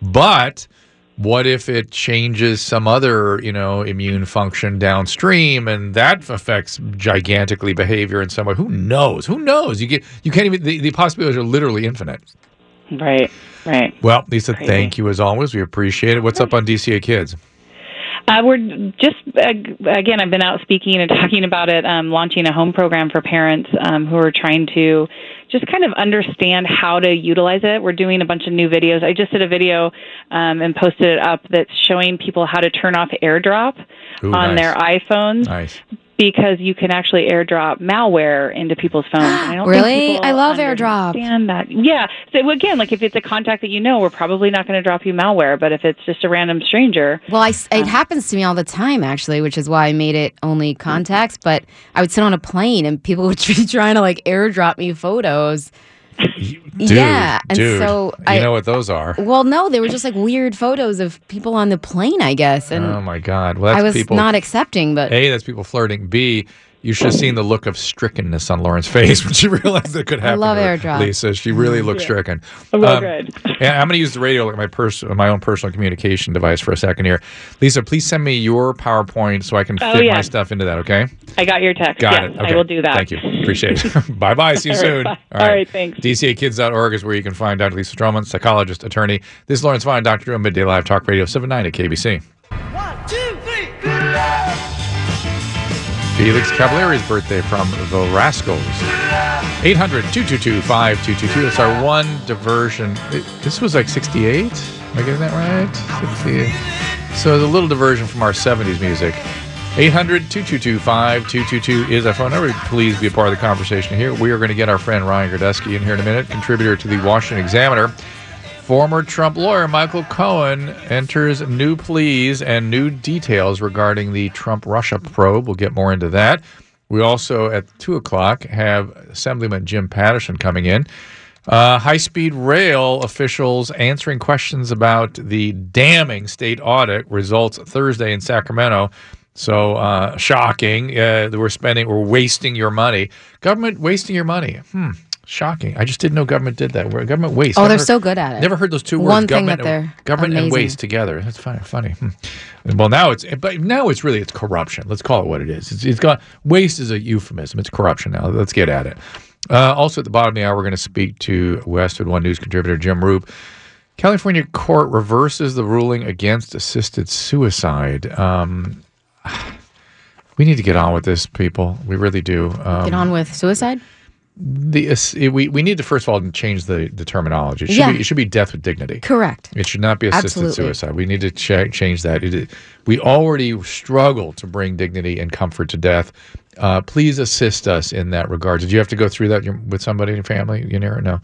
but what if it changes some other you know immune function downstream and that affects gigantically behavior in some way? Who knows? Who knows? You get you can't even the, the possibilities are literally infinite. Right, right. Well, Lisa, thank you as always. We appreciate it. What's up on DCA Kids? Uh, we're just uh, again. I've been out speaking and talking about it, um, launching a home program for parents um, who are trying to just kind of understand how to utilize it. We're doing a bunch of new videos. I just did a video um, and posted it up that's showing people how to turn off AirDrop Ooh, on nice. their iPhones Nice. Because you can actually AirDrop malware into people's phones. I don't think Really? I love AirDrop. Understand that? Yeah. So again, like if it's a contact that you know, we're probably not going to drop you malware. But if it's just a random stranger, Well, I, it uh, happens to me all the time, actually, which is why I made it only contacts. But I would sit on a plane and people would be trying to like airdrop me photos. Dude, yeah, and dude, so you I know what those are. well, no, they were just like weird photos of people on the plane, I guess, and oh my God! Well, that's I was people. not accepting. But A, that's people flirting. B, you should have seen the look of strickenness on Lauren's face when she realized that could happen. I love to her. airdrop. Lisa, she really mm-hmm. looked stricken. Well, um, good. And I'm going to use the radio like my pers- my own personal communication device for a second here. Lisa, please send me your PowerPoint so I can Oh, fit yeah. my stuff into that. Okay. I got your text. Got yes, it. Okay. I will do that. Thank you. Appreciate it. bye bye. See you All right, soon. bye. All right, thanks. DCAkids.org is where you can find Dr. Lisa Drummond, psychologist, attorney. This is Lauren Sivan, Dr. Drew, Midday Live Talk Radio 79 at KBC. Felix Cavaliere's birthday from the Rascals. 800 222 5222. That's our one diversion. It- This was like 68? Am I getting that right? 68. So it's a little diversion from our 70s music. 800 222 5222 is our phone number. Please be a part of the conversation here. We are going to get our friend Ryan Girdusky in here in a minute, contributor to the Washington Examiner. Former Trump lawyer Michael Cohen enters new pleas and new details regarding the Trump Russia probe. We'll get more into that. We also, at 2 o'clock, have Assemblyman Jim Patterson coming in. Uh, High speed rail officials answering questions about the damning state audit results Thursday in Sacramento. So uh, shocking. Uh, we're spending, we're wasting your money. Government wasting your money. Hmm. Shocking. I just didn't know government did that. We're government waste. Oh, Never they're heard- so good at it. Never heard those two words. One thing government, that they're government and waste together. That's funny. Funny. Hmm. Well, now it's but now it's really it's corruption. Let's call it what it is. It's, it's got waste is a euphemism. It's corruption now. Let's get at it. Uh, also, at the bottom of the hour, we're going to speak to Westwood One News contributor Jim Roope. California court reverses the ruling against assisted suicide. Um, we need to get on with this, people. We really do. Um, get on with suicide. The we we need to first of all change the, the terminology. It should Yeah. be it should be death with dignity. Correct. It should not be assisted Absolutely. suicide. We need to ch- change that. It, we already struggle to bring dignity and comfort to death. Uh, please assist us in that regard. Did you have to go through that with somebody in your family? You know, no.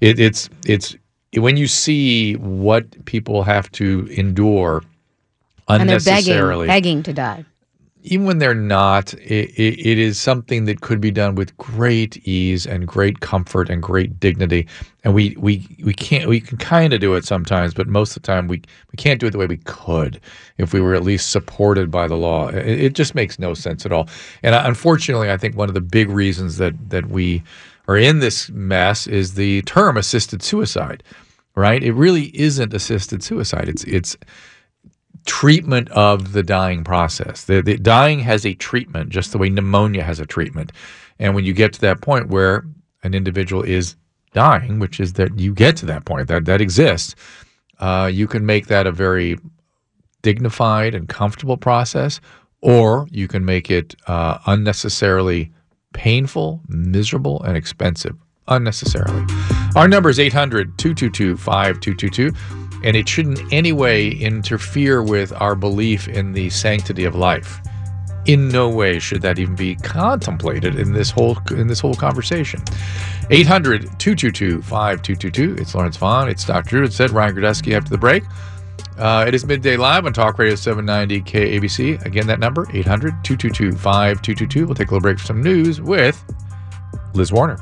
It, it's it's when you see what people have to endure And they're begging, unnecessarily begging to die. Even when they're not, it, it, it is something that could be done with great ease and great comfort and great dignity. And we we, we can't we can kind of do it sometimes, but most of the time we we can't do it the way we could if we were at least supported by the law. It, it just makes no sense at all. And uh, unfortunately, I think one of the big reasons that that we are in this mess is the term assisted suicide. Right? It really isn't assisted suicide. It's it's treatment of the dying process. The, the dying has a treatment, just the way pneumonia has a treatment. And when you get to that point where an individual is dying, which is that you get to that point that that exists, uh, you can make that a very dignified and comfortable process, or you can make it uh, unnecessarily painful, miserable, and expensive. Unnecessarily. Our number is 800 222 5222, and it shouldn't in any way interfere with our belief in the sanctity of life. In no way should that even be contemplated in this whole in this whole conversation. 800-222-5222. It's Lauren Sivan. It's Dr. Drew. It said Ryan Girdusky after the break. Uh, it is midday live on Talk Radio 790 KABC. Again, that number, 800 222 5222. We'll take a little break for some news with Liz Warner.